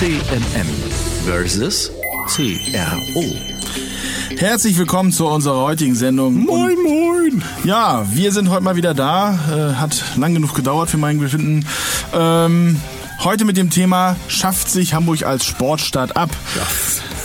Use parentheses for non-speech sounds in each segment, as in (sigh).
CMM versus CRO. Herzlich willkommen zu unserer heutigen Sendung. Moin, moin. Ja, wir sind heute mal wieder da. Äh, hat lang genug gedauert für mein Befinden. Ähm, heute mit dem Thema Schafft sich Hamburg als Sportstadt ab?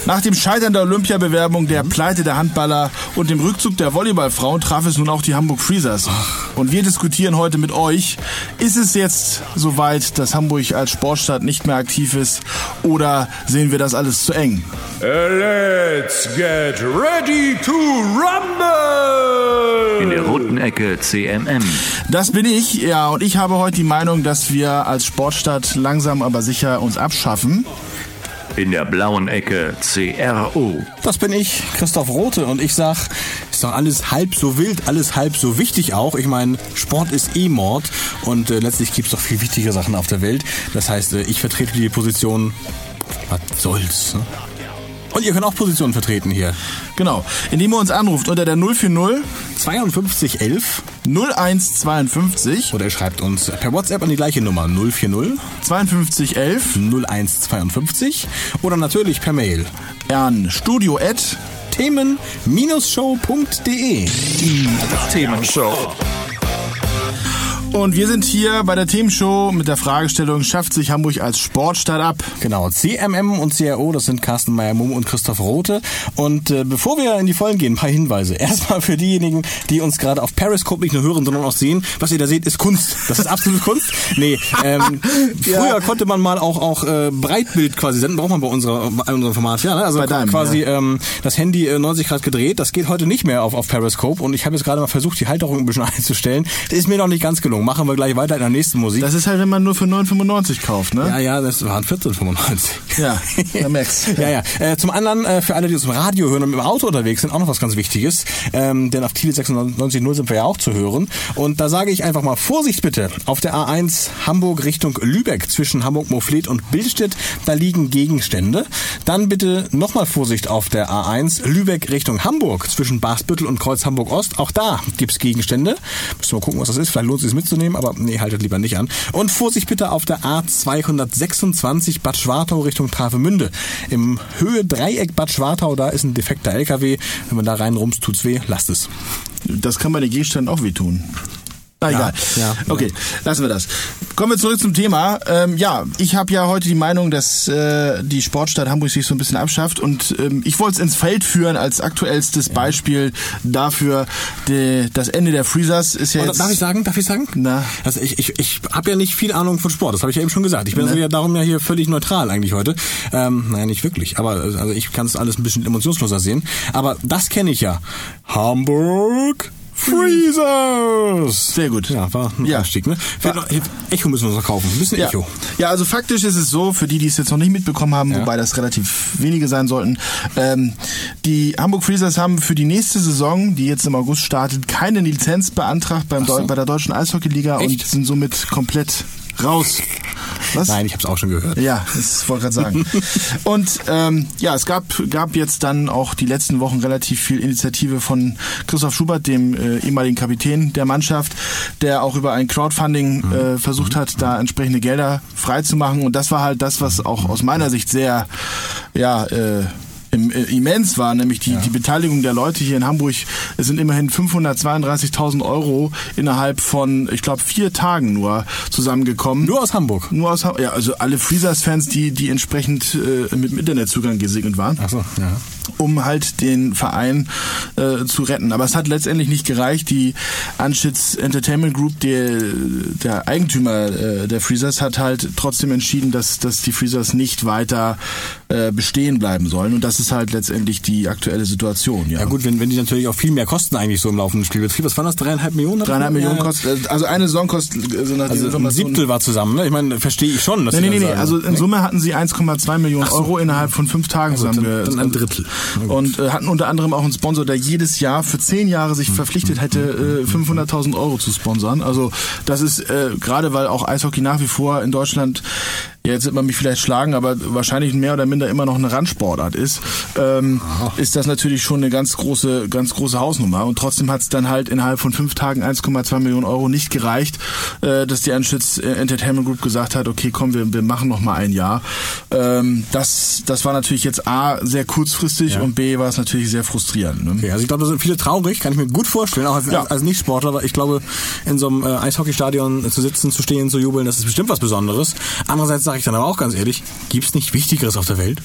Nach dem Scheitern der Olympiabewerbung, der Pleite der Handballer und dem Rückzug der Volleyballfrauen traf es nun auch die Hamburg Freezers. Und wir diskutieren heute mit euch, ist es jetzt soweit, dass Hamburg als Sportstadt nicht mehr aktiv ist oder sehen wir das alles zu eng? Let's get ready to rumble! In der roten Ecke CMM. Das bin ich, ja, und ich habe heute die Meinung, dass wir als Sportstadt langsam aber sicher uns abschaffen. In der blauen Ecke CRO. Das bin ich, Christoph Rote, und ich sag, ist doch alles halb so wild, alles halb so wichtig auch. Ich meine, Sport ist eh Mord und äh, letztlich gibt's doch viel wichtigere Sachen auf der Welt. Das heißt, äh, ich vertrete die Position, was soll's, ne? Und ihr könnt auch Positionen vertreten hier. Genau, indem ihr uns anruft unter der 040 5211 0152 oder ihr schreibt uns per WhatsApp an die gleiche Nummer 040 5211 0152 oder natürlich per Mail an studio themen-show.de. Themenshow. Und wir sind hier bei der Themenshow mit der Fragestellung, schafft sich Hamburg als Sportstadt ab? Genau, CMM und CRO, das sind Carsten Meyer-Mumm und Christoph Rote. Und äh, bevor wir in die Vollen gehen, ein paar Hinweise. (laughs) Erstmal für diejenigen, die uns gerade auf Periscope nicht nur hören, sondern auch sehen, was ihr da seht, ist Kunst. Das ist absolut Kunst. Nee, ähm, (laughs) früher konnte man mal auch auch äh, Breitbild quasi senden, braucht man bei unserer bei unserem Format. Ja, ne? also Bei deinem, quasi ähm, das Handy äh, 90 Grad gedreht. Das geht heute nicht mehr auf, auf Periscope. Und ich habe jetzt gerade mal versucht, die Halterung ein bisschen (laughs) einzustellen. Das ist mir noch nicht ganz gelungen. Machen wir gleich weiter in der nächsten Musik. Das ist halt, wenn man nur für 9,95 kauft, ne? ja, ja, das waren 14,95. Ja, da merkst (laughs) Ja, ja. Äh, zum anderen, äh, für alle, die uns im Radio hören und im Auto unterwegs sind, auch noch was ganz Wichtiges. Ähm, denn auf Thiel 96.0 sind wir ja auch zu hören. Und da sage ich einfach mal, Vorsicht bitte, auf der A1 Hamburg Richtung Lübeck zwischen Hamburg-Moflet und Billstedt, da liegen Gegenstände. Dann bitte nochmal Vorsicht auf der A1 Lübeck Richtung Hamburg zwischen Basbüttel und Kreuz Hamburg-Ost. Auch da gibt's Gegenstände. Müssen wir mal gucken, was das ist. Vielleicht lohnt es sich mitzunehmen, aber nee, haltet lieber nicht an. Und Vorsicht bitte auf der A226 Bad Schwartau Richtung Travemünde. Im Höhe Dreieck Bad Schwartau, da ist ein defekter LKW. Wenn man da reinrumst, tut's weh, lasst es. Das kann bei den Gegenständen auch wehtun. Na egal. ja, okay, lassen wir das. Kommen wir zurück zum Thema. Ähm, ja, ich habe ja heute die Meinung, dass äh, die Sportstadt Hamburg sich so ein bisschen abschafft und ähm, ich wollte es ins Feld führen als aktuellstes Beispiel dafür. Die, das Ende der Freezers ist ja Oder jetzt... darf ich sagen? Darf ich sagen? Na. Also ich, ich, ich habe ja nicht viel Ahnung von Sport, das habe ich ja eben schon gesagt. Ich bin Ne. ja darum ja hier völlig neutral eigentlich heute. Ähm, naja, nicht wirklich, aber also ich kann es alles ein bisschen emotionsloser sehen. Aber das kenne ich ja. Hamburg Freezers! Sehr gut. Ja, war ein Ja. Einstieg, ne? Noch- Echo müssen wir noch kaufen. Ein bisschen Ja. Echo. ja, also faktisch ist es so, für die, die es jetzt noch nicht mitbekommen haben, Ja. wobei das relativ wenige sein sollten, ähm, die Hamburg Freezers haben für die nächste Saison, die jetzt im August startet, keine Lizenz beantragt beim Deu bei der Deutschen Eishockeyliga und Echt? sind somit komplett raus. Was? Nein, ich habe es auch schon gehört. Ja, (laughs) das wollte ich gerade sagen. Und ähm, ja, es gab, gab jetzt dann auch die letzten Wochen relativ viel Initiative von Christoph Schubert, dem äh, ehemaligen Kapitän der Mannschaft, der auch über ein Crowdfunding äh, versucht hat, da entsprechende Gelder freizumachen. Und das war halt das, was auch aus meiner Sicht sehr, ja, äh, immens war, nämlich die, die Beteiligung der Leute hier in Hamburg. Es sind immerhin 532.000 Euro innerhalb von, ich glaube, vier Tagen nur zusammengekommen. Nur aus Hamburg. Nur aus Ham- ja, also alle Freezers-Fans, die, die entsprechend äh, mit dem Internetzugang gesegnet waren. Ach so, ja. Um halt den Verein äh, zu retten. Aber es hat letztendlich nicht gereicht. Die Anschütz Entertainment Group, der, der Eigentümer äh, der Freezers, hat halt trotzdem entschieden, dass, dass die Freezers nicht weiter äh, bestehen bleiben sollen. Und das ist halt letztendlich die aktuelle Situation. Ja, Ja gut, wenn, wenn die natürlich auch viel mehr kosten eigentlich so im laufenden Spielbetrieb. Was waren das? Dreieinhalb Millionen? Dreieinhalb Millionen Ja, kostet, also eine Saison kostet, also nach Also dieser ein Siebtel war zusammen, ne? Ich meine, verstehe ich schon. Dass Nee, nee, nee, sagen, Also in Summe hatten sie 1,2 Millionen Euro innerhalb von fünf Tagen Also zusammen. dann- dann ein Drittel. Und äh, hatten unter anderem auch einen Sponsor, der jedes Jahr für zehn Jahre sich verpflichtet hätte, äh, 500.000 Euro zu sponsern. Also das ist äh, gerade, weil auch Eishockey nach wie vor in Deutschland jetzt wird man mich vielleicht schlagen, aber wahrscheinlich mehr oder minder immer noch eine Randsportart ist, ähm, ist das natürlich schon eine ganz große, ganz große Hausnummer. Und trotzdem hat es dann halt innerhalb von fünf Tagen 1,2 Millionen Euro nicht gereicht, äh, dass die Anschütz äh, Entertainment Group gesagt hat, okay, komm, wir, wir machen noch mal ein Jahr. Ähm, das, das war natürlich jetzt A, sehr kurzfristig und B, war es natürlich sehr frustrierend. Ne? Okay, also ich glaube, da sind viele traurig, kann ich mir gut vorstellen, auch als, Ja. als Nicht-Sportler, aber ich glaube, in so einem äh, Eishockeystadion zu sitzen, zu stehen, zu jubeln, das ist bestimmt was Besonderes. Andererseits sage ich dann aber auch ganz ehrlich, gibt's nicht Wichtigeres auf der Welt?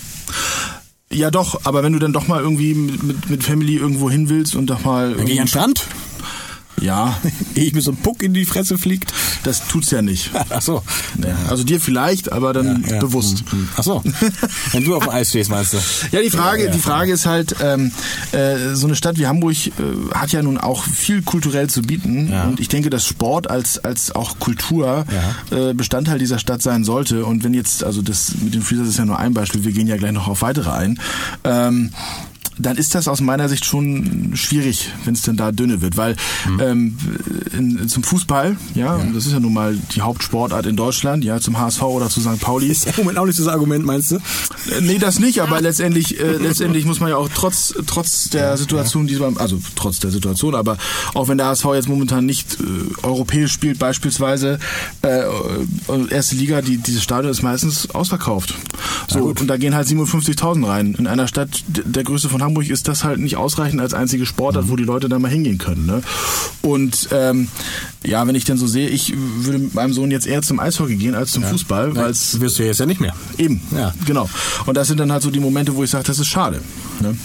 Ja doch, aber wenn du dann doch mal irgendwie mit, mit, Family irgendwo hin willst und doch mal... Dann gehe ich an den Strand, ja, (laughs) ich mir so ein Puck in die Fresse fliegt. das tut's ja nicht. (laughs) Ach so. Ja, also dir vielleicht, aber dann Ja. bewusst. Hm, hm. Ach so. (laughs) Wenn du auf dem Eis stehst, meinst du? Ja, die Frage, Ja, ja. die Frage ist halt, ähm, äh, so eine Stadt wie Hamburg äh, hat ja nun auch viel kulturell zu bieten Ja. und ich denke, dass Sport als als auch Kultur äh, Bestandteil dieser Stadt sein sollte. Und wenn jetzt, also das mit den Freezers ist ja nur ein Beispiel, wir gehen ja gleich noch auf weitere ein. Ähm, dann ist das aus meiner Sicht schon schwierig, wenn es denn da dünne wird, weil Mhm. ähm, in, zum Fußball, ja, das ist ja nun mal die Hauptsportart in Deutschland, ja, zum HSV oder zu St. Pauli. Ist ja im Moment auch nicht das Argument, meinst du? Äh, Nee, das nicht, aber letztendlich, äh, letztendlich muss man ja auch trotz, trotz der Situation, die man, also trotz der Situation, aber auch wenn der HSV jetzt momentan nicht äh, europäisch spielt, beispielsweise äh, erste Liga, die, dieses Stadion ist meistens ausverkauft. So, und da gehen halt 57.000 rein. In einer Stadt der Größe von Hamburg ist das halt nicht ausreichend als einzige Sportart, wo die Leute da mal hingehen können. Ne? Und ähm, ja, wenn ich denn so sehe, ich würde mit meinem Sohn jetzt eher zum Eishockey gehen als zum Fußball, weil es Das wirst du ja jetzt ja nicht mehr. Eben, Ja. genau. Und das sind dann halt so die Momente, wo ich sage, das ist schade. Ne?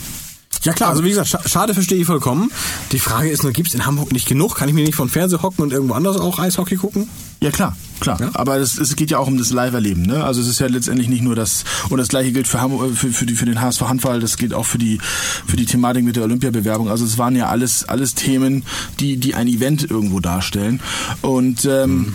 Ja klar, also wie gesagt, scha schade verstehe ich vollkommen. Die Frage ist nur, gibt's in Hamburg nicht genug? Kann ich mir nicht von Fernseher hocken und irgendwo anders auch Eishockey gucken? Ja klar, klar. Ja? Aber es, es geht ja auch um das Live-Erleben. Ne? Also es ist ja letztendlich nicht nur das, und das gleiche gilt für, Hamburg, äh, für, für, die, für den HSV Handball, das gilt auch für die, für die Thematik mit der Olympiabewerbung. Also es waren ja alles, alles Themen, die, die ein Event irgendwo darstellen. Und ähm,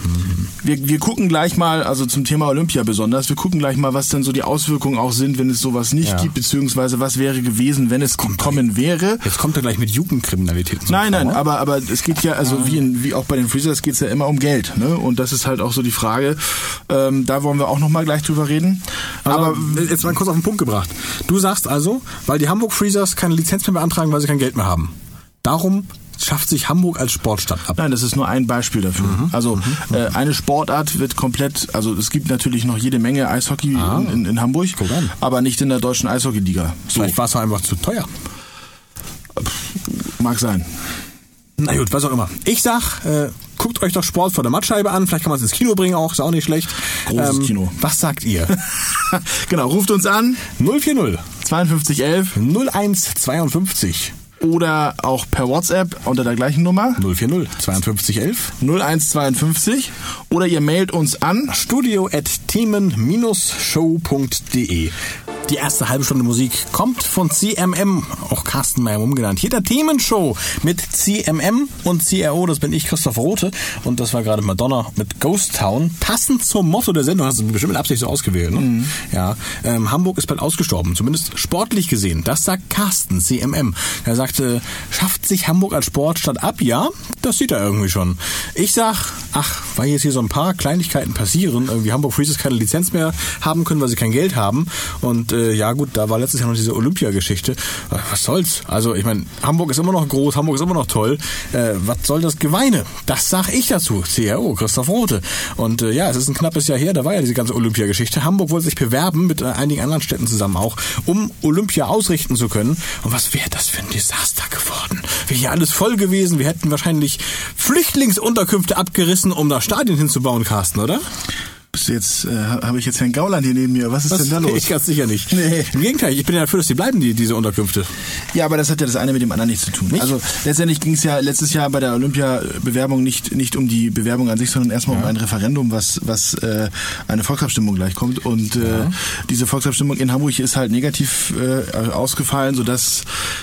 wir, wir gucken gleich mal, also zum Thema Olympia besonders, wir gucken gleich mal, was denn so die Auswirkungen auch sind, wenn es sowas nicht Ja. gibt, beziehungsweise was wäre gewesen, wenn es gekommen wäre. Jetzt kommt er gleich mit Jugendkriminalität. zum Nein, nein, aber, aber es geht ja, also wie, in, wie auch bei den Freezers geht es ja immer um Geld. Ne? Und das ist halt auch so die Frage. Ähm, da wollen wir auch nochmal gleich drüber reden. Aber Aber jetzt mal kurz auf den Punkt gebracht. Du sagst also, weil die Hamburg Freezers keine Lizenz mehr beantragen, weil sie kein Geld mehr haben. Darum schafft sich Hamburg als Sportstadt ab. nein, das ist nur ein Beispiel dafür. Mhm. Also äh, eine Sportart wird komplett, also es gibt natürlich noch jede Menge Eishockey in, in, in Hamburg, Ah. Aber nicht in der deutschen Eishockeyliga. So, Vielleicht war es einfach zu teuer. Mag sein. Na gut, was auch immer. Ich sag, äh, guckt euch doch Sport vor der Mattscheibe an. Vielleicht kann man es ins Kino bringen auch, ist auch nicht schlecht. Ähm, Großes Kino. Was sagt ihr? (laughs) genau, ruft uns an, 040 5211 0152 oder auch per WhatsApp unter der gleichen Nummer 040 5211 0152 oder ihr mailt uns an studio at themen-show.de die erste halbe Stunde Musik kommt von CMM, auch Carsten Meyer umgenannt. Hier der Themenshow mit CMM und CRO, das bin ich, Christoph Rote. Und das war gerade Madonna mit Ghost Town. Passend zum Motto der Sendung, hast du bestimmt mit Absicht so ausgewählt. Ne? Ja, ähm, Hamburg ist bald ausgestorben, zumindest sportlich gesehen. Das sagt Carsten, CMM. Er sagte, schafft sich Hamburg als Sportstadt ab? Ja, das sieht er irgendwie schon. Ich sag, ach, weil jetzt hier so ein paar Kleinigkeiten passieren, irgendwie Hamburg Freezes keine Lizenz mehr haben können, weil sie kein Geld haben. Und äh, ja gut, da war letztes Jahr noch diese Olympiageschichte. Äh, Was soll's? Also ich meine, Hamburg ist immer noch groß, Hamburg ist immer noch toll. Äh, was soll das Geweine? Das sag ich dazu. CRO, Christoph Rote. Und äh, ja, es ist ein knappes Jahr her, da war ja diese ganze Olympiageschichte. Hamburg wollte sich bewerben mit äh, einigen anderen Städten zusammen auch, um Olympia ausrichten zu können. Und was wäre das für ein Desaster geworden? Wäre hier alles voll gewesen. Wir hätten wahrscheinlich Flüchtlingsunterkünfte abgerissen, um da Stadien hinzubauen, Carsten, oder? Bist du jetzt, äh, habe ich jetzt Herrn Gauland hier neben mir? Was ist Das denn da los? Ich (laughs) ganz sicher nicht. Nee. Im Gegenteil, ich bin ja dafür, dass die bleiben, die, diese Unterkünfte. Ja, aber das hat ja das eine mit dem anderen nichts zu tun. Also letztendlich ging es ja letztes Jahr bei der Olympia-Bewerbung nicht, nicht um die Bewerbung an sich, sondern erstmal um ein Referendum, was, was äh, eine Volksabstimmung gleich kommt. Und äh, diese Volksabstimmung in Hamburg ist halt negativ äh, ausgefallen, sodass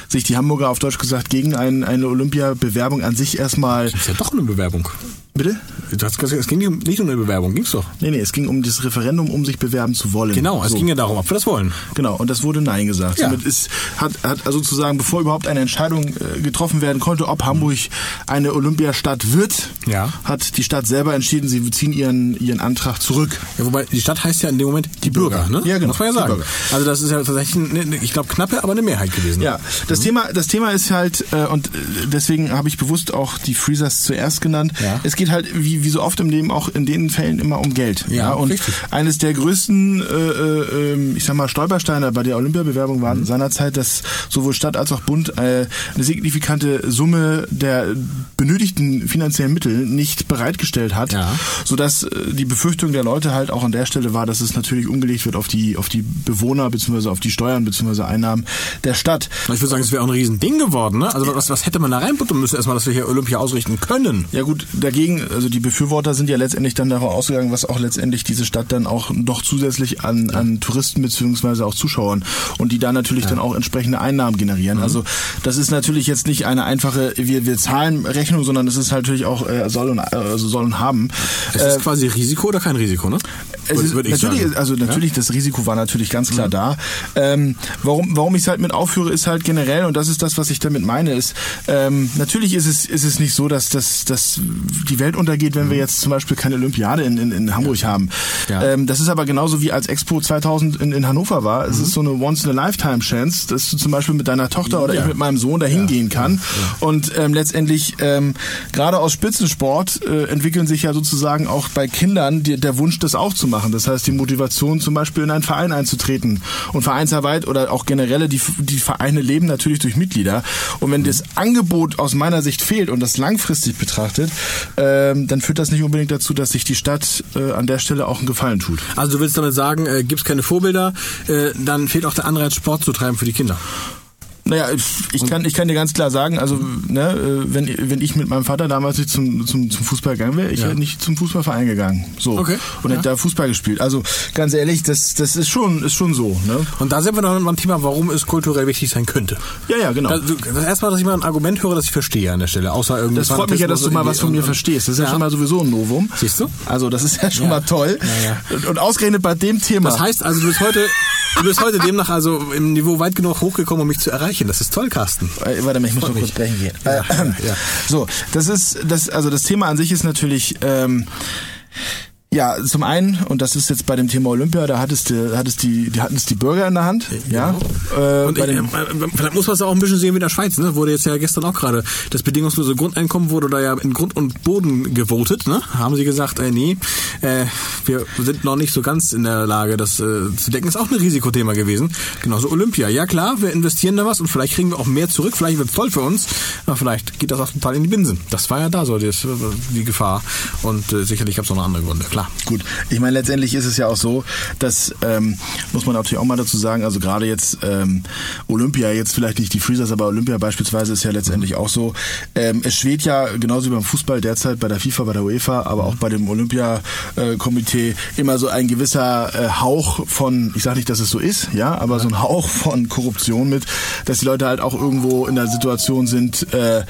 sich die Hamburger auf Deutsch gesagt gegen ein, eine Olympia-Bewerbung an sich erstmal. Das ist ja doch eine Bewerbung. Bitte? Gesagt, Es ging nicht um eine Bewerbung, ging's doch. Nee, nee, es ging um das Referendum, um sich bewerben zu wollen. Genau, es So. ging ja darum, ob wir das wollen. Genau, und das wurde Nein gesagt. Ja. Somit ist, hat, hat also sozusagen, bevor überhaupt eine Entscheidung äh, getroffen werden konnte, ob Hamburg eine Olympiastadt wird, Ja. hat die Stadt selber entschieden, sie ziehen ihren, ihren Antrag zurück. Ja, wobei die Stadt heißt ja in dem Moment die Bürger, ne? Ja, genau, Muss man ja sagen. Bürger. Also das ist ja tatsächlich, eine, ich glaube, knappe, aber eine Mehrheit gewesen. Ja, das Thema, das Thema ist halt, äh, und äh, deswegen habe ich bewusst auch die Freezers zuerst genannt. Ja. Es geht halt, wie, wie so oft im Leben, auch in den Fällen immer um Geld. Ja, und richtig. eines der größten, äh, äh, ähm, ich sag mal, Stolpersteine bei der Olympiabewerbung Mhm. waren seinerzeit, dass sowohl Stadt als auch Bund äh, eine signifikante Summe der benötigten finanziellen Mittel nicht bereitgestellt hat, Ja. sodass äh, die Befürchtung der Leute halt auch an der Stelle war, dass es natürlich umgelegt wird auf die, auf die Bewohner beziehungsweise auf die Steuern beziehungsweise Einnahmen der Stadt. Ich würde sagen, es wäre auch ein Riesending geworden, ne? Also was, was hätte man da reinputten müssen, erstmal, dass wir hier Olympia ausrichten können? Ja gut, dagegen, also die Befürworter sind ja letztendlich dann davon ausgegangen, was auch letztendlich diese Stadt dann auch noch zusätzlich an, an Touristen beziehungsweise auch Zuschauern und die da natürlich dann auch entsprechende Einnahmen Mhm. generieren. Also das ist natürlich jetzt nicht eine einfache wir, wir zahlen Rechnung, sondern es ist natürlich auch äh, soll und also soll und haben. Es ist quasi Risiko oder kein Risiko, ne? Es ist, natürlich, sagen. also natürlich, das Risiko war natürlich ganz klar da. Ähm, warum, warum ich es halt mit aufführe, ist halt generell, und das ist das, was ich damit meine, ist, ähm, natürlich ist es, ist es nicht so, dass, dass, dass die Welt untergeht, wenn wir jetzt zum Beispiel keine Olympiade in, in, in Hamburg haben. Ja. Ähm, das ist aber genauso wie als Expo 2000 in, in Hannover war. Es ist so eine Once-in-a-Lifetime-Chance, dass du zum Beispiel mit deiner Tochter oder Ja. ich mit meinem Sohn dahin gehen kann. Und ähm, letztendlich, ähm, gerade aus Spitzensport, äh, entwickeln sich ja sozusagen auch bei Kindern die, der Wunsch, das auch zu machen. Das heißt, die Motivation, zum Beispiel in einen Verein einzutreten. Und Vereinsarbeit oder auch generelle, die, die Vereine leben natürlich durch Mitglieder. Und wenn das Angebot aus meiner Sicht fehlt und das langfristig betrachtet, ähm, dann führt das nicht unbedingt dazu, dass sich die Stadt äh, an der Stelle auch einen Gefallen tut. Also du willst damit sagen, äh, gibt es keine Vorbilder, äh, dann fehlt auch der Anreiz, Sport zu treiben für die Kinder. Naja, ich- kann, ich kann dir ganz klar sagen, also ne, äh, wenn, wenn ich mit meinem Vater damals nicht zum, zum, zum Fußball gegangen wäre, ich Ja. hätte nicht zum Fußballverein gegangen. So. Okay. Und Ja. hätte da Fußball gespielt. Also ganz ehrlich, das, das ist schon, ist schon so. Ne? Und da sind wir dann beim Thema, warum es kulturell wichtig sein könnte. Ja, ja, genau. Das, das erste Mal, dass ich mal ein Argument höre, das ich verstehe an der Stelle. Außer irgendwie Das freut mich ja, dass du mal was von mir verstehst. Das ist ja, Ja. schon mal sowieso ein Novum. Siehst du? Also das ist ja schon mal toll. Und ausgerechnet bei dem Thema. Das heißt also, du bist heute, du bist heute demnach also im Niveau weit genug hochgekommen, um mich zu erreichen. Das ist toll, Carsten. Äh, warte mal, ich muss Freut mal kurz brechen gehen. Ja, Äh, ja. (clears throat) So, das ist das, also das Thema an sich ist natürlich. Ähm, ja, zum einen, und das ist jetzt bei dem Thema Olympia, da hat es die, hat es die, die hatten es die Bürger in der Hand, ja. Äh, Und bei ich, dem, äh, vielleicht muss man es auch ein bisschen sehen wie in der Schweiz, ne? Wurde jetzt ja gestern auch gerade das bedingungslose Grundeinkommen wurde da ja in Grund und Boden gewotet, ne? Haben sie gesagt, äh, nee, äh, wir sind noch nicht so ganz in der Lage, das äh, zu decken. Ist auch ein Risikothema gewesen. Genauso Olympia. Ja klar, wir investieren da was und vielleicht kriegen wir auch mehr zurück, vielleicht wird's toll für uns, aber vielleicht geht das auch total in die Binsen. Das war ja da so das, äh, die Gefahr. Und äh, sicherlich gab's auch noch andere Gründe, klar. Gut, ich meine, letztendlich ist es ja auch so, dass, ähm, muss man natürlich auch mal dazu sagen, also gerade jetzt ähm, Olympia, jetzt vielleicht nicht die Freezers, aber Olympia beispielsweise ist ja letztendlich auch so, ähm, es schwebt ja genauso wie beim Fußball derzeit bei der FIFA, bei der UEFA, aber auch bei dem Olympia-Komitee immer so ein gewisser äh, Hauch von, ich sage nicht, dass es so ist, ja, aber so ein Hauch von Korruption mit, dass die Leute halt auch irgendwo in der Situation sind, äh,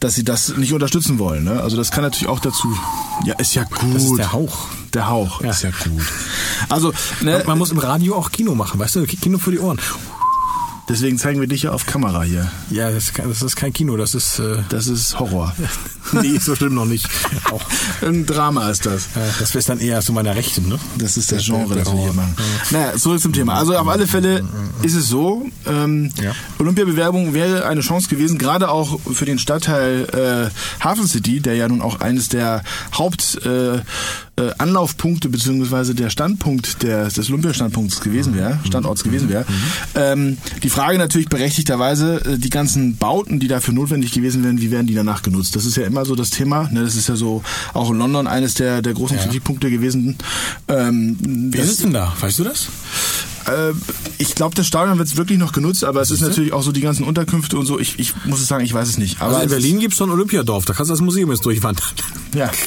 dass sie das nicht unterstützen wollen. Ne? Also das kann natürlich auch dazu, ja, ist ja gut. Das ist der Hauch. Der Hauch Ja. ist ja gut. Also, ne, Man muss im Radio auch Kino machen, weißt du? Kino für die Ohren. deswegen zeigen wir dich ja auf Kamera hier. Ja, das ist kein, das ist kein Kino, das ist... Äh, Das ist Horror. (laughs) (laughs) nee, so schlimm noch nicht. (laughs) Auch, Ein Drama ist das. das wäre dann eher zu meiner Rechten, ne? Das ist das Der- Genre, der das wir hier machen. Naja, zurück zum Thema. Also auf alle Fälle ist es so, ähm, Ja. Olympiabewerbung wäre eine Chance gewesen, gerade auch für den Stadtteil äh, Hafen City, der ja nun auch eines der Haupt äh, äh, Anlaufpunkte beziehungsweise der Standpunkt der, des Olympiastandpunkts gewesen wäre, Standorts gewesen wäre. Ähm, die Frage natürlich berechtigterweise, äh, die ganzen Bauten, die dafür notwendig gewesen wären, wie werden die danach genutzt? Das ist ja immer so das Thema. Ne, das ist ja so auch in London eines der, der großen Kritikpunkte gewesen. Ähm, ist es denn da? Weißt du das? äh, ich glaube, das Stadion wird wirklich noch genutzt, aber es ist natürlich auch so die ganzen Unterkünfte und so. Ich, ich muss es sagen, ich weiß es nicht. Aber Also in es Berlin gibt's so ein Olympiadorf, da kannst du das Museum jetzt durchwandern. Ja. (laughs)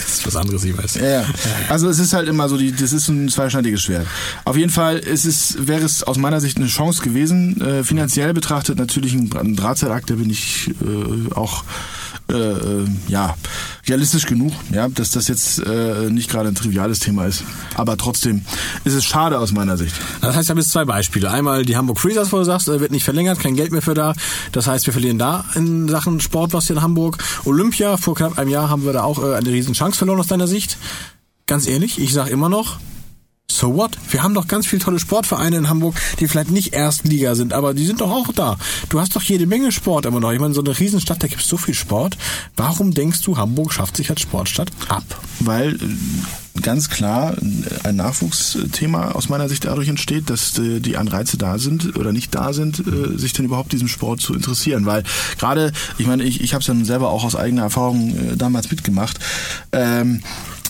Das ist was anderes, ich weiß. Ja, ja. Also es ist halt immer so, die, das ist ein zweischneidiges Schwert. Auf jeden Fall ist es, wäre es aus meiner Sicht eine Chance gewesen. Äh, finanziell betrachtet natürlich ein, ein Drahtseilakt, da bin ich äh, auch äh, äh, ja, realistisch genug, ja, dass das jetzt äh, nicht gerade ein triviales Thema ist. Aber trotzdem ist es schade aus meiner Sicht. Das heißt, ich habe jetzt zwei Beispiele. Einmal die Hamburg Freezers, wo du sagst, äh, wird nicht verlängert, kein Geld mehr für da. Das heißt, wir verlieren da in Sachen Sport was hier in Hamburg. Olympia, vor knapp einem Jahr haben wir da auch äh, eine riesen Chance verloren aus deiner Sicht. Ganz ehrlich, ich sag immer noch, so what? Wir haben doch ganz viele tolle Sportvereine in Hamburg, die vielleicht nicht Erstliga sind, aber die sind doch auch da. Du hast doch jede Menge Sport immer noch. Ich meine, so eine Riesenstadt, da gibt es so viel Sport. Warum denkst du, Hamburg schafft sich als Sportstadt ab? weil ganz klar ein Nachwuchsthema aus meiner Sicht dadurch entsteht, dass äh, die Anreize da sind oder nicht da sind, äh, sich denn überhaupt diesem Sport zu interessieren. Weil gerade, ich meine, ich, ich habe es dann selber auch aus eigener Erfahrung äh, damals mitgemacht. Ähm,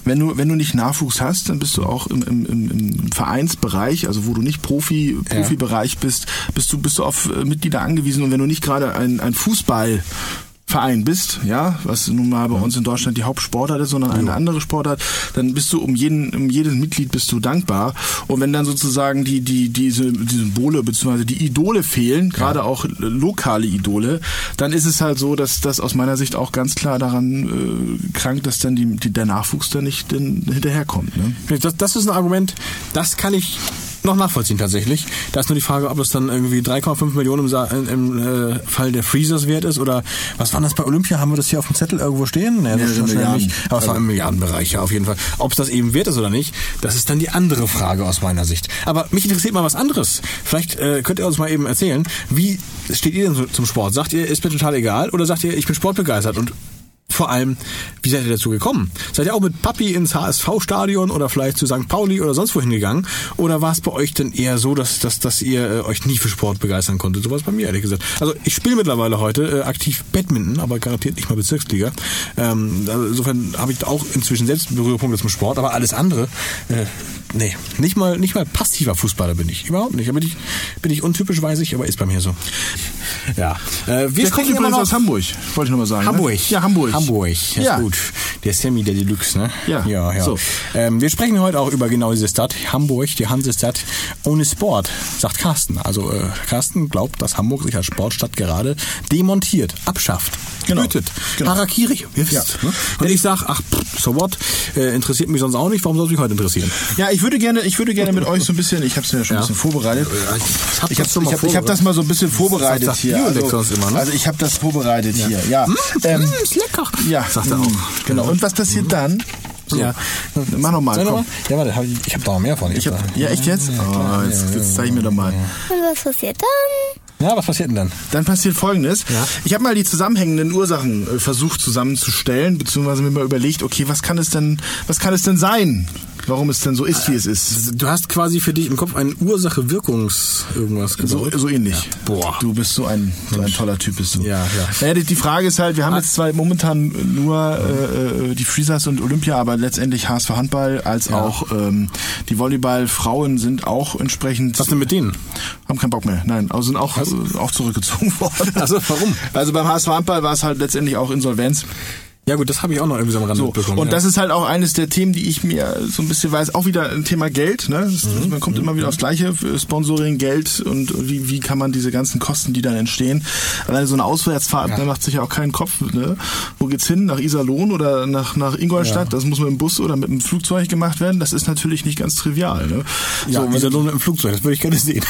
wenn du, wenn du nicht Nachwuchs hast, dann bist du auch im, im, im, Vereinsbereich, also wo du nicht Profi, Profibereich bist, bist du, bist du auf Mitglieder angewiesen und wenn du nicht gerade ein, ein Fußball Verein bist, ja, was nun mal bei uns in Deutschland die Hauptsportart ist, sondern eine andere Sportart, dann bist du um jeden, um jedes Mitglied bist du dankbar. Und wenn dann sozusagen die, die, diese, die Symbole bzw. die Idole fehlen, gerade auch lokale Idole, dann ist es halt so, dass das aus meiner Sicht auch ganz klar daran äh, krankt, dass dann die, die, der Nachwuchs dann nicht hinterherkommt. Ne? Das, das ist ein Argument, das kann ich noch nachvollziehen tatsächlich. Da ist nur die Frage, ob es dann irgendwie 3,5 Millionen im, Sa im, im äh, Fall der Freezers wert ist oder was war das bei Olympia? Haben wir das hier auf dem Zettel irgendwo stehen? Nee, das stimmt wahrscheinlich Milliarden. nicht. Aber es war im Milliardenbereich, ja, auf jeden Fall. Ob es das eben wert ist oder nicht, das ist dann die andere Frage aus meiner Sicht. Aber mich interessiert mal was anderes. Vielleicht äh, könnt ihr uns mal eben erzählen, wie steht ihr denn so zum Sport? Sagt ihr, ist mir total egal oder sagt ihr, ich bin sportbegeistert und vor allem, wie seid ihr dazu gekommen? Seid ihr auch mit Papi ins HSV-Stadion oder vielleicht zu St. Pauli oder sonst wohin gegangen? Oder war es bei euch denn eher so, dass, dass, dass ihr äh, euch nie für Sport begeistern konntet? Sowas bei mir, ehrlich gesagt. Also ich spiele mittlerweile heute äh, aktiv Badminton, aber garantiert nicht mal Bezirksliga. Ähm, also insofern habe ich auch inzwischen selbst Berührpunkte zum Sport, aber alles andere, äh, nee, nicht mal, nicht mal passiver Fußballer bin ich. Überhaupt nicht. Da bin ich, bin ich untypisch, weiß ich, aber ist bei mir so. Ja. Äh, wir Der kommt übrigens aus Hamburg, wollte ich nochmal sagen. Hamburg. Ne? Ja, Hamburg. Hamburg, das Ja. ist gut. Der Sammy, der Deluxe, ne? Ja. Ja, ja. So. Ähm, wir sprechen heute auch über genau diese Stadt, Hamburg, die Hansestadt ohne Sport, sagt Carsten. Also äh, Carsten glaubt, dass Hamburg sich als Sportstadt gerade demontiert, abschafft, Genau. tötet. Genau. Harakiri, ihr wisst. Ja. Ne? Und ich sag, ach, pff, so what, äh, interessiert mich sonst auch nicht, warum soll es mich heute interessieren? Ja, ich würde gerne, ich würde gerne mit euch so ein bisschen, ich habe es mir ja schon Ja. ein bisschen vorbereitet. Ich hab Ich das habe ich hab, ich hab das mal so ein bisschen vorbereitet hier. Sonst immer, ne? also ich habe das vorbereitet hier. Ja. Ähm, Mm, ist lecker. Ja. Sagt er auch. Genau. Und was passiert dann? So. Ja. Mach noch mal. Soll noch Komm. Ja, warte, hab ich, ich habe da noch mehr von. Ich hab, ja, echt jetzt? Oh, jetzt, jetzt zeig ich mir doch mal. Und was passiert dann? Ja, was passiert denn dann? Dann passiert Folgendes. Ja. Ich habe mal die zusammenhängenden Ursachen äh, versucht zusammenzustellen, beziehungsweise mir mal überlegt, okay, was kann es denn, was kann es denn sein, warum es denn so ist, wie es ist? Du hast quasi für dich im Kopf ein Ursache-Wirkungs irgendwas So, gebaut. so ähnlich. Boah. Du bist so ein, so ein toller Typ, bist du. Ja, ja. Naja, die, Frage ist halt, wir haben jetzt zwar momentan nur äh, äh, die Freezers und Olympia, aber letztendlich HSV Handball als Ja. auch ähm, die Volleyball-Frauen sind auch entsprechend... Was denn mit denen? Haben keinen Bock mehr. Nein, also sind auch, äh, auch zurückgezogen (laughs) worden. Ach so, warum? Also beim HSV Handball war es halt letztendlich auch Insolvenz. Ja gut, das habe ich auch noch irgendwie so am Rande So, mitbekommen. und ja. das ist halt auch eines der Themen, die ich mir so ein bisschen weiß. Auch wieder ein Thema Geld. Ne? Das, Mhm. Man kommt immer wieder aufs Gleiche. für Sponsoring, Geld und wie, wie kann man diese ganzen Kosten, die dann entstehen. Alleine so eine Auswärtsfahrt, da macht sich ja auch keinen Kopf. Ne? Wo geht's hin? Nach Iserlohn oder nach, nach Ingolstadt? Das muss mit dem Bus oder mit dem Flugzeug gemacht werden. Das ist natürlich nicht ganz trivial. Ne? ja, so, so, wenn dieser Lohn im Flugzeug, das würde ich gerne sehen.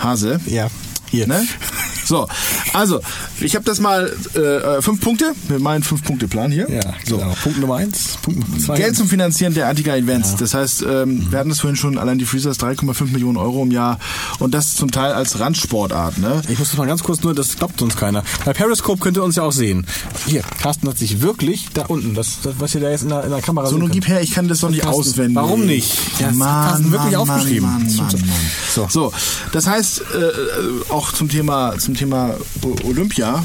Hase. Ja. Hier. Ne? So, also, ich habe das mal äh, äh, fünf Punkte, mit meinem Fünf-Punkte-Plan hier. Ja, so. genau. Punkt Nummer eins, Punkt Nummer zwei. Geld zum Finanzieren der Antiga-Events. Das heißt, ähm, wir hatten das vorhin schon, allein die Freezers 3,5 Millionen Euro im Jahr und das zum Teil als Randsportart. Ne? Ich muss das mal ganz kurz nur, das glaubt uns keiner. Bei Periscope könnt ihr uns ja auch sehen. Hier, Carsten hat sich wirklich da unten, das, das was ihr da jetzt in der, in der Kamera So, nun gib her, ich kann das doch nicht Carsten, auswendig. warum nicht? Ja, das hat Carsten wirklich aufgeschrieben. Mann, Mann, ist Mann. so. So. das heißt, äh, äh, auch zum Thema, zum Thema Olympia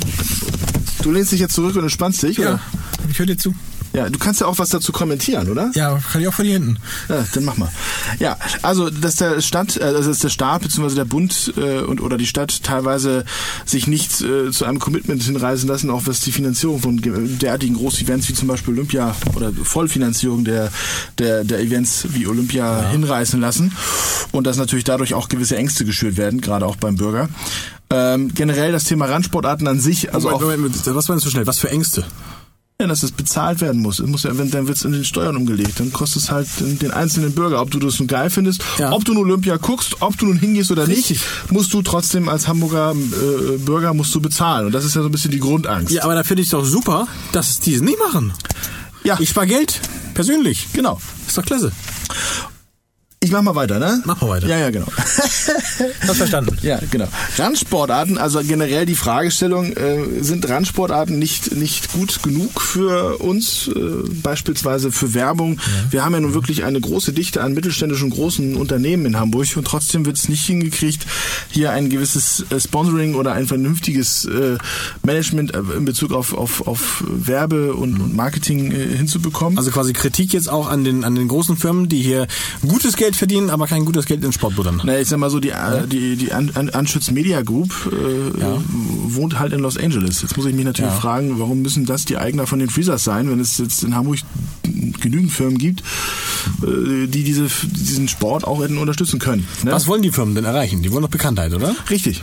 Du lehnst dich jetzt zurück und entspannst dich, oder? ich höre dir zu. Ja, du kannst ja auch was dazu kommentieren, oder? Ja, kann ich auch von hier hinten. Ja, dann mach mal. Ja, also dass der Stadt, äh, also dass der Staat bzw. der Bund äh, und oder die Stadt teilweise sich nicht äh, zu einem Commitment hinreißen lassen, auch was die Finanzierung von ge- derartigen Großevents wie zum Beispiel Olympia oder Vollfinanzierung der der, der Events wie Olympia hinreißen lassen und dass natürlich dadurch auch gewisse Ängste geschürt werden, gerade auch beim Bürger. Ähm, generell das Thema Randsportarten an sich, also Moment, auch Moment, was war denn so schnell? Was für Ängste? ja, dass es bezahlt werden muss. Es muss ja, wenn, dann wird es in den Steuern umgelegt. Dann kostet es halt den, den einzelnen Bürger, ob du das nun geil findest, Ja. ob du nun Olympia guckst, ob du nun hingehst oder Richtig. nicht, musst du trotzdem als Hamburger äh, Bürger musst du bezahlen. Und das ist ja so ein bisschen die Grundangst. Ja, aber da finde ich es doch super, dass es diesen nicht machen. Ja. Ich spare Geld, persönlich. genau. Ist doch klasse. Ich mach mal weiter, ne? Mach mal weiter. Ja, ja, genau. (laughs) Hast verstanden. Ja, genau. Randsportarten, also generell die Fragestellung, äh, sind Randsportarten nicht, nicht gut genug für uns, äh, beispielsweise für Werbung? Wir haben ja nun wirklich eine große Dichte an mittelständischen großen Unternehmen in Hamburg und trotzdem wird es nicht hingekriegt, hier ein gewisses äh, Sponsoring oder ein vernünftiges äh, Management äh, in Bezug auf, auf, auf Werbe und, und Marketing äh, hinzubekommen. Also quasi Kritik jetzt auch an den, an den großen Firmen, die hier gutes Geld verdienen, aber kein gutes Geld in Sport buttern. Na, ich sag mal so, die, äh, die, die An An Anschütz Media Group äh, Ja. wohnt halt in Los Angeles. Jetzt muss ich mich natürlich Ja. fragen, warum müssen das die Eigner von den Freezers sein, wenn es jetzt in Hamburg genügend Firmen gibt, äh, die diese, diesen Sport auch hätten unterstützen können. Ne? Was wollen die Firmen denn erreichen? Die wollen doch Bekanntheit, oder? Richtig.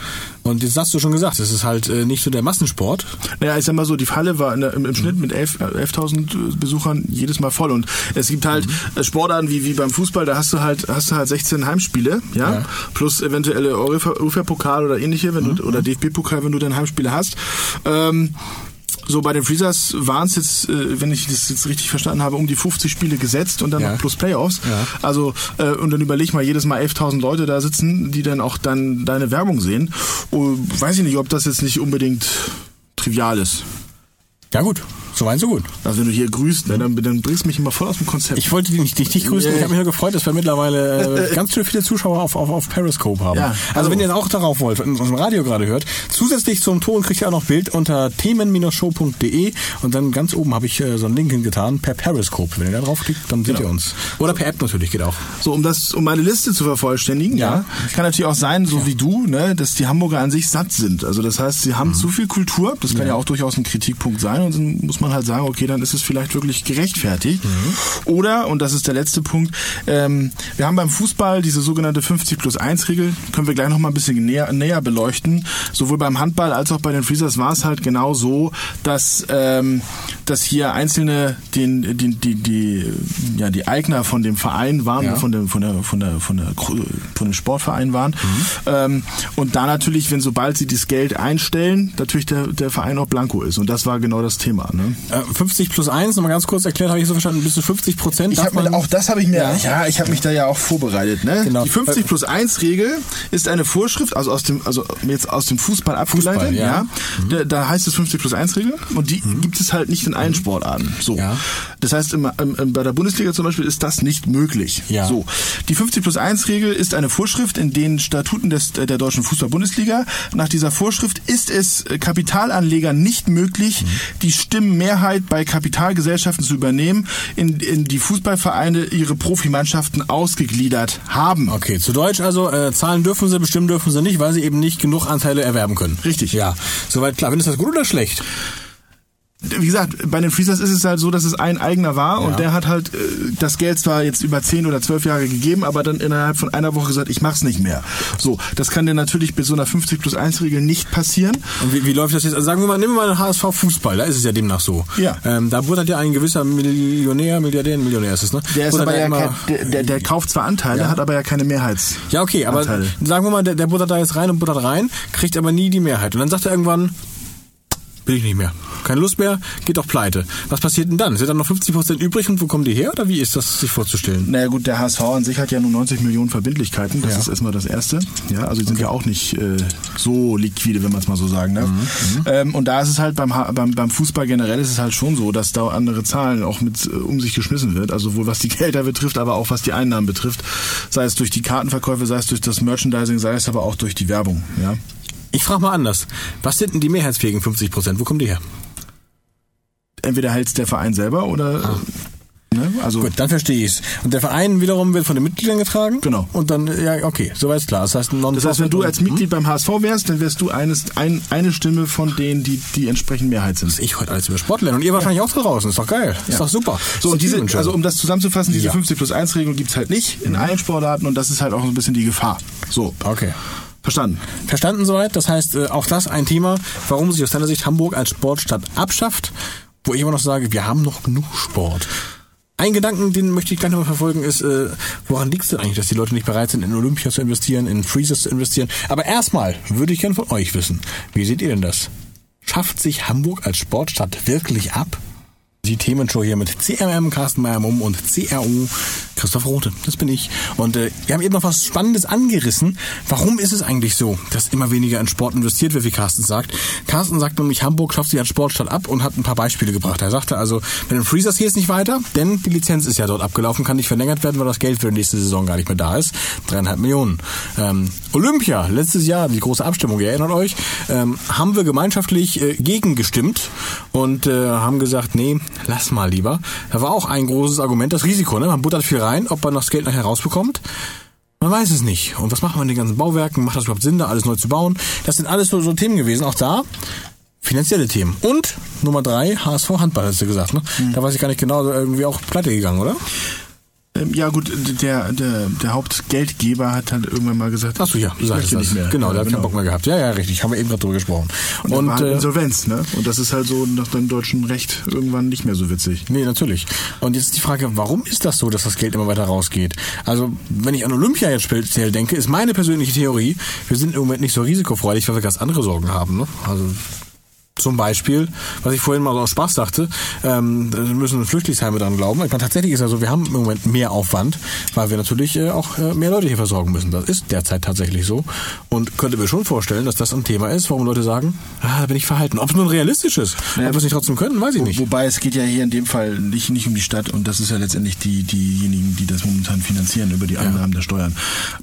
Und jetzt hast du schon gesagt, es ist halt äh, nicht so der Massensport. Naja, ich sag mal so, die Halle war der, im, im Schnitt mit 11 äh, 11.000 Besuchern jedes Mal voll. Und es gibt halt äh, Sportarten wie, wie beim Fußball, da hast du halt, hast du halt 16 Heimspiele, ja, Ja. plus eventuelle UEFA-Pokal oder ähnliche, wenn du, oder DFB-Pokal, wenn du dann Heimspiele hast. Ähm, so, bei den Freezers waren es jetzt, äh, wenn ich das jetzt richtig verstanden habe, um die 50 Spiele gesetzt und dann Ja. noch plus Playoffs. Ja. Also, äh, und dann überleg mal, jedes Mal 11.000 Leute da sitzen, die dann auch dann deine Werbung sehen. Und weiß ich nicht, ob das jetzt nicht unbedingt trivial ist. Ja gut, so weit so gut. Also wenn du hier grüßt, ne, dann, dann bringst du mich immer voll aus dem Konzept. Ich wollte dich nicht, dich, dich grüßen. Ich habe mich nur gefreut, dass wir mittlerweile äh, (laughs) ganz schön viele Zuschauer auf, auf, auf Periscope haben. Ja, also, also- wenn ihr auch darauf wollt, in unserem Radio gerade hört, zusätzlich zum Ton kriegt ihr auch noch Bild unter themen-show.de und dann ganz oben habe ich äh, so einen Link hingetan per Periscope. Wenn ihr da draufklickt, dann seht Genau. ihr uns. Oder per App natürlich, geht auch. so, um das, um meine Liste zu vervollständigen, ja, Ja. kann natürlich auch sein, so wie du, ne, dass die Hamburger an sich satt sind. Also das heißt, sie haben zu viel Kultur. Das kann ja. auch durchaus ein Kritikpunkt sein. Und dann muss man halt sagen, okay, dann ist es vielleicht wirklich gerechtfertigt. Oder, und das ist der letzte Punkt, ähm, wir haben beim Fußball diese sogenannte 50 plus 1 Regel, können wir gleich noch mal ein bisschen näher, näher beleuchten. Sowohl beim Handball als auch bei den Freezers war es halt genau so, dass, ähm, dass hier einzelne den, die, die, die, ja, die Eigner von dem Verein waren, Ja. von, der, von, der, von, der, von, der, von dem Sportverein waren. Ähm, und da natürlich, wenn sobald sie das Geld einstellen, natürlich der, der Verein auch blanko ist. Und das war genau das Thema. Ne? Äh, 50 plus 1, nochmal ganz kurz erklärt, habe ich so verstanden, bis zu 50 Prozent. Ich mir, auch das habe ich mir, ja, Ja. ich habe mich da ja auch vorbereitet. Ne? Genau. Die 50 plus 1 Regel ist eine Vorschrift, also aus dem, also jetzt aus dem Fußball abgeleitet. Fußball, ja. Da, da heißt es 50 plus 1 Regel und die gibt es halt nicht in allen Sportarten. So. Ja. Das heißt, im, im, bei der Bundesliga zum Beispiel ist das nicht möglich. Ja. So. Die 50 plus 1 Regel ist eine Vorschrift in den Statuten des, der deutschen Fußball-Bundesliga. Nach dieser Vorschrift ist es äh, Kapitalanlegern nicht möglich, die Stimmenmehrheit bei Kapitalgesellschaften zu übernehmen, in, in die Fußballvereine ihre Profimannschaften ausgegliedert haben. Okay, zu Deutsch also, äh, zahlen dürfen sie, bestimmen dürfen sie nicht, weil sie eben nicht genug Anteile erwerben können. Richtig. Ja, soweit klar. Findest du das gut oder schlecht? Wie gesagt, bei den Freezers ist es halt so, dass es ein eigener war und der hat halt äh, das Geld zwar jetzt über 10 oder 12 Jahre gegeben, aber dann innerhalb von einer Woche gesagt, ich mach's nicht mehr. So, das kann dir natürlich bei so einer 50 plus 1 Regel nicht passieren. Und wie, wie läuft das jetzt? Also sagen wir mal, nehmen wir mal den HSV Fußball, da ist es ja demnach so. Ja. Ähm, da buttert ja ein gewisser Millionär, Milliardär, Millionär ist es, ne? Der ist aber ja kein, der, der, der kauft zwar Anteile, hat aber ja keine Mehrheits. Ja, okay, aber Anteile. sagen wir mal, der, der buttert da jetzt rein und buttert rein, kriegt aber nie die Mehrheit. Und dann sagt er irgendwann, will ich nicht mehr. Keine Lust mehr, geht doch pleite. Was passiert denn dann? Sind dann noch 50% übrig und wo kommen die her? Oder wie ist das sich vorzustellen? Naja gut, der HSV an sich hat ja nur 90 Millionen Verbindlichkeiten. Das Ja. ist erstmal das Erste. Ja, also die sind ja auch nicht äh, so liquide, wenn man es mal so sagen darf. Ähm, und da ist es halt beim, Ha- beim, beim Fußball generell ist es halt schon so, dass da andere Zahlen auch mit äh, um sich geschmissen wird. Also sowohl was die (laughs) Gelder betrifft, aber auch was die Einnahmen betrifft. Sei es durch die Kartenverkäufe, sei es durch das Merchandising, sei es aber auch durch die Werbung. Ja. Ich frage mal anders. Was sind denn die mehrheitsfähigen 50%? Wo kommen die her? entweder hält's der Verein selber oder ne? also Gut, dann verstehe ich's. Und der Verein wiederum wird von den Mitgliedern getragen? Genau. Und dann, ja, okay, soweit ist klar. Das heißt, das heißt, wenn du als Mitglied beim HSV wärst, dann wärst du eines, ein, eine Stimme von denen, die die entsprechend Mehrheit sind. ich heute alles über Sport lernen. Und ihr wahrscheinlich auch draußen. Ist doch geil. Ist doch super. So, und diese, also um das zusammenzufassen, diese Ja. 50 plus 1 Regelung gibt's halt nicht in allen Sportarten und das ist halt auch so ein bisschen die Gefahr. So, Okay. Verstanden. Verstanden soweit. Das heißt, äh, auch das ein Thema, warum sich aus deiner Sicht Hamburg als Sportstadt abschafft, wo ich immer noch sage, wir haben noch genug Sport. Ein Gedanken, den möchte ich gleich noch mal verfolgen, ist, äh, woran liegt es denn eigentlich, dass die Leute nicht bereit sind, in Olympia zu investieren, in Freezers zu investieren? Aber erstmal würde ich gerne von euch wissen, wie seht ihr denn das? Schafft sich Hamburg als Sportstadt wirklich ab? Die Themenshow hier mit CMM, Carsten Meyer-Mumm und CRU, Christoph Rote. Das bin ich. Und äh, wir haben eben noch was Spannendes angerissen. Warum ist es eigentlich so, dass immer weniger in Sport investiert wird, wie Carsten sagt? Carsten sagt nämlich, Hamburg schafft sich als Sportstadt ab und hat ein paar Beispiele gebracht. Er sagte also, bei den Freezers geht es nicht weiter, denn die Lizenz ist ja dort abgelaufen, kann nicht verlängert werden, weil das Geld für die nächste Saison gar nicht mehr da ist. Dreieinhalb Millionen. Ähm, Olympia, letztes Jahr, die große Abstimmung, ihr erinnert euch, ähm, haben wir gemeinschaftlich äh, gegengestimmt und äh, haben gesagt, nee, lass mal lieber. Da war auch ein großes Argument, das Risiko. Ne? Man buttert viel rein, ob man das Geld nachher rausbekommt. Man weiß es nicht. Und was machen wir mit den ganzen Bauwerken? Macht das überhaupt Sinn, da alles neu zu bauen? Das sind alles so, so Themen gewesen. Auch da finanzielle Themen. Und Nummer drei, HSV Handball, hast du gesagt. Ne? Da weiß ich gar nicht genau, irgendwie auch pleite gegangen, oder? Ähm, ja gut, der, der, der Hauptgeldgeber hat halt irgendwann mal gesagt, Ach so, ja, du ich sagst das. nicht mehr. Genau, ja, der hat keinen Bock mehr gehabt. Ja, ja, richtig. Haben wir eben gerade drüber gesprochen. Und, Und, halt äh, Insolvenz, ne? Und das ist halt so nach dem deutschen Recht irgendwann nicht mehr so witzig. Nee, natürlich. Und jetzt die Frage, warum ist das so, dass das Geld immer weiter rausgeht? Also, wenn ich an Olympia jetzt speziell denke, ist meine persönliche Theorie, wir sind im Moment nicht so risikofreudig, weil wir ganz andere Sorgen haben. Ne? Also zum Beispiel, was ich vorhin mal so aus Spaß dachte, ähm, müssen Flüchtlingsheime dran glauben. Ich meine, tatsächlich ist ja so, wir haben im Moment mehr Aufwand, weil wir natürlich äh, auch äh, mehr Leute hier versorgen müssen. Das ist derzeit tatsächlich so. Und könnte mir schon vorstellen, dass das ein Thema ist, warum Leute sagen, ah, da bin ich verhalten. Ob es nun realistisch ist, ob wir es nicht trotzdem können, weiß ich nicht. Wobei es geht ja hier in dem Fall nicht, nicht um die Stadt und das ist ja letztendlich die, diejenigen, die das momentan finanzieren über die Einnahmen der Steuern.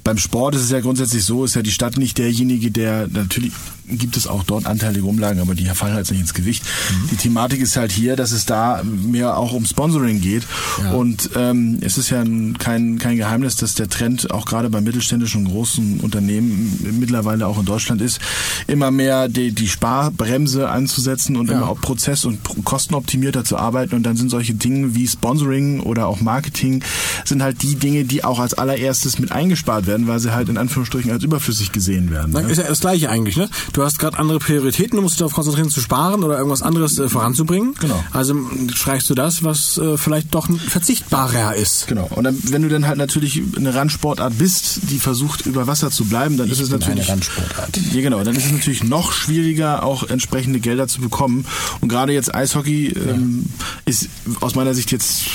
Beim Sport ist es ja grundsätzlich so, ist ja die Stadt nicht derjenige, der natürlich gibt es auch dort anteilige Umlagen, aber die fallen halt nicht ins Gewicht. Die Thematik ist halt hier, dass es da mehr auch um Sponsoring geht Ja. und ähm, es ist ja ein, kein, kein Geheimnis, dass der Trend auch gerade bei mittelständischen und großen Unternehmen mittlerweile auch in Deutschland ist, immer mehr die, die Sparbremse anzusetzen und Ja. immer auch prozess- und kostenoptimierter zu arbeiten und dann sind solche Dinge wie Sponsoring oder auch Marketing sind halt die Dinge, die auch als allererstes mit eingespart werden, weil sie halt in Anführungsstrichen als überflüssig gesehen werden. Ne? Ist ja das gleiche eigentlich, ne? Du hast gerade andere Prioritäten, du musst dich darauf konzentrieren zu sparen oder irgendwas anderes äh, voranzubringen. Genau. Also streichst du das, was äh, vielleicht doch verzichtbarer ist. Genau. Und dann, wenn du dann halt natürlich eine Randsportart bist, die versucht über Wasser zu bleiben, dann ist es bin natürlich eine Randsportart. Ja, genau. Dann ist es natürlich noch schwieriger, auch entsprechende Gelder zu bekommen. Und gerade jetzt Eishockey ähm, ist aus meiner Sicht jetzt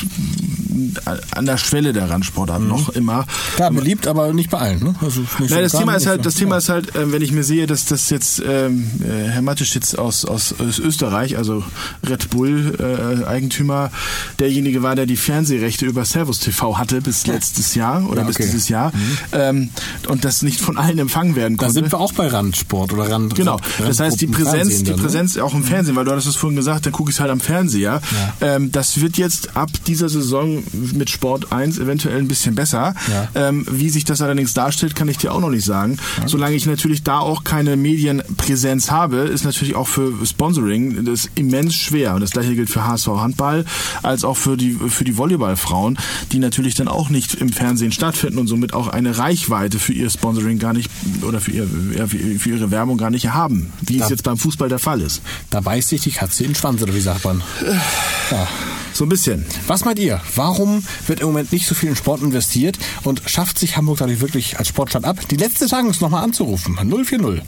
an der Schwelle der Randsportart noch immer. Klar, beliebt, aber nicht bei allen, ne? Also Nein, das bekannt, Thema ist halt, das Thema ist halt, wenn ich mir sehe, dass das jetzt ähm, äh, Herr Mateschitz aus, aus, aus Österreich, also Red Bull äh, Eigentümer, derjenige war, der die Fernsehrechte über Servus TV hatte bis letztes Jahr oder Ja, bis okay. dieses Jahr ähm, und das nicht von allen empfangen werden Da konnte. sind wir auch bei Randsport oder Rand. Genau. Das heißt, die Präsenz, die ne? Präsenz auch im Fernsehen, weil du hattest es vorhin gesagt, dann gucke ich es halt am Fernseher. Ähm, das wird jetzt ab dieser Saison mit Sport 1 eventuell ein bisschen besser. Ja. Ähm, wie sich das allerdings darstellt, kann ich dir auch noch nicht sagen. Solange ich natürlich da auch keine Medienpräsenz habe, ist natürlich auch für Sponsoring das immens schwer. Und das gleiche gilt für HSV Handball, als auch für die, für die Volleyballfrauen, die natürlich dann auch nicht im Fernsehen stattfinden und somit auch eine Reichweite für ihr Sponsoring gar nicht oder für, ihr, für ihre Werbung gar nicht haben, wie es Da- jetzt beim Fußball der Fall ist. Da beißt sich die Katze in den Schwanz, oder wie sagt man? Ja. So ein bisschen. Was meint ihr? Warum wird im Moment nicht so viel in Sport investiert und schafft sich Hamburg dadurch wirklich als Sportstadt ab? Die letzte Chance nochmal anzurufen. 040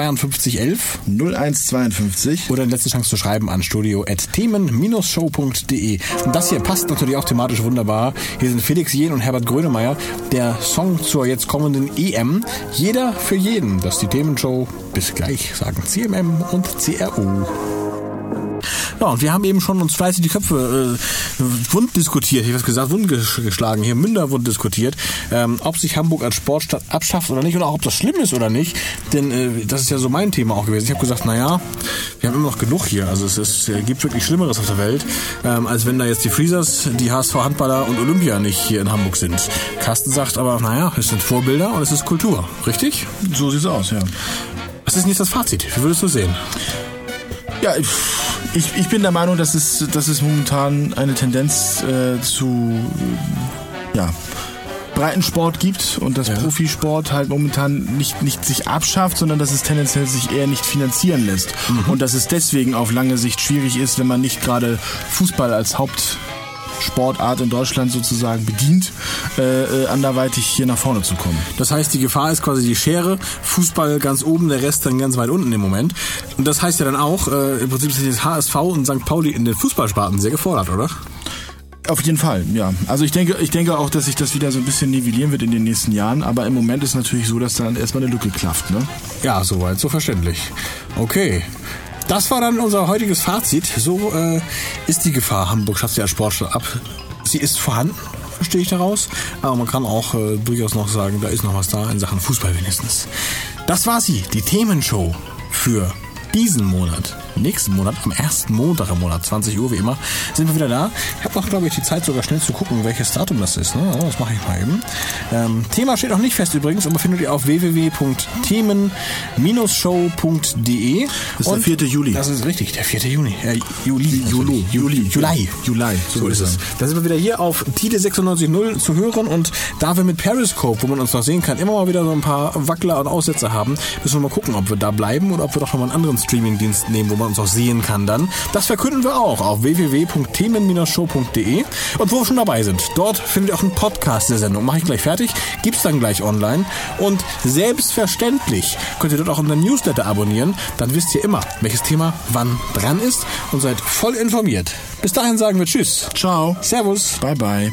52 11 0152. oder die letzte Chance zu schreiben an studio.themen-show.de. Und das hier passt natürlich auch thematisch wunderbar. Hier sind Felix Jen und Herbert Grönemeyer. Der Song zur jetzt kommenden EM. Jeder für jeden. Das ist die Themenshow. Bis gleich, sagen CMM und CRU. Ja, und wir haben eben schon uns fleißig die Köpfe äh, wund diskutiert, ich habe gesagt, wund geschlagen, hier Münderwund diskutiert, ähm, ob sich Hamburg als Sportstadt abschafft oder nicht oder auch ob das schlimm ist oder nicht. Denn äh, das ist ja so mein Thema auch gewesen. Ich habe gesagt, naja, wir haben immer noch genug hier. Also es, ist, es gibt wirklich Schlimmeres auf der Welt, ähm, als wenn da jetzt die Freezers, die HSV-Handballer und Olympia nicht hier in Hamburg sind. Carsten sagt aber, naja, es sind Vorbilder und es ist Kultur. Richtig? So sieht's aus, ja. Was ist denn jetzt das Fazit? Wie würdest du sehen? Ja, ich, ich bin der Meinung, dass es, dass es momentan eine Tendenz äh, zu ja, Breitensport gibt und dass ja. Profisport halt momentan nicht, nicht sich abschafft, sondern dass es tendenziell sich eher nicht finanzieren lässt. Mhm. Und dass es deswegen auf lange Sicht schwierig ist, wenn man nicht gerade Fußball als Haupt Sportart in Deutschland sozusagen bedient, äh, äh, anderweitig hier nach vorne zu kommen. Das heißt, die Gefahr ist quasi die Schere, Fußball ganz oben, der Rest dann ganz weit unten im Moment. Und das heißt ja dann auch, äh, im Prinzip sind jetzt HSV und St. Pauli in den Fußballsparten sehr gefordert, oder? Auf jeden Fall, ja. Also ich denke, ich denke auch, dass sich das wieder so ein bisschen nivellieren wird in den nächsten Jahren. Aber im Moment ist natürlich so, dass dann erstmal eine Lücke klafft, ne? Ja, soweit, so verständlich. Okay. Das war dann unser heutiges Fazit. So äh, ist die Gefahr. Hamburg schafft sie als Sportstadt ab. Sie ist vorhanden, verstehe ich daraus. Aber man kann auch äh, durchaus noch sagen, da ist noch was da in Sachen Fußball wenigstens. Das war sie, die Themenshow für diesen Monat nächsten Monat, am ersten Montag im Monat, 20 Uhr wie immer, sind wir wieder da. Ich habe noch, glaube ich, die Zeit sogar schnell zu gucken, welches Datum das ist. Ne? Das mache ich mal eben. Ähm, Thema steht auch nicht fest übrigens, aber findet ihr auf www.themen-show.de. Das ist der 4. Juli. Das ist richtig, der 4. Juni. Äh, Juli. Juli. Juli. Juli. Juli. So, so ist es. Da sind wir wieder hier auf Tide 96.0 zu hören und da wir mit Periscope, wo man uns noch sehen kann, immer mal wieder so ein paar Wackler und Aussätze haben, müssen wir mal gucken, ob wir da bleiben oder ob wir doch noch mal einen anderen Streamingdienst nehmen, wo man uns auch sehen kann dann. Das verkünden wir auch auf www.themen-show.de. Und wo wir schon dabei sind, dort findet ihr auch einen Podcast der Sendung. Mache ich gleich fertig, gibt's dann gleich online. Und selbstverständlich könnt ihr dort auch unseren Newsletter abonnieren. Dann wisst ihr immer, welches Thema wann dran ist und seid voll informiert. Bis dahin sagen wir Tschüss. Ciao. Servus. Bye bye.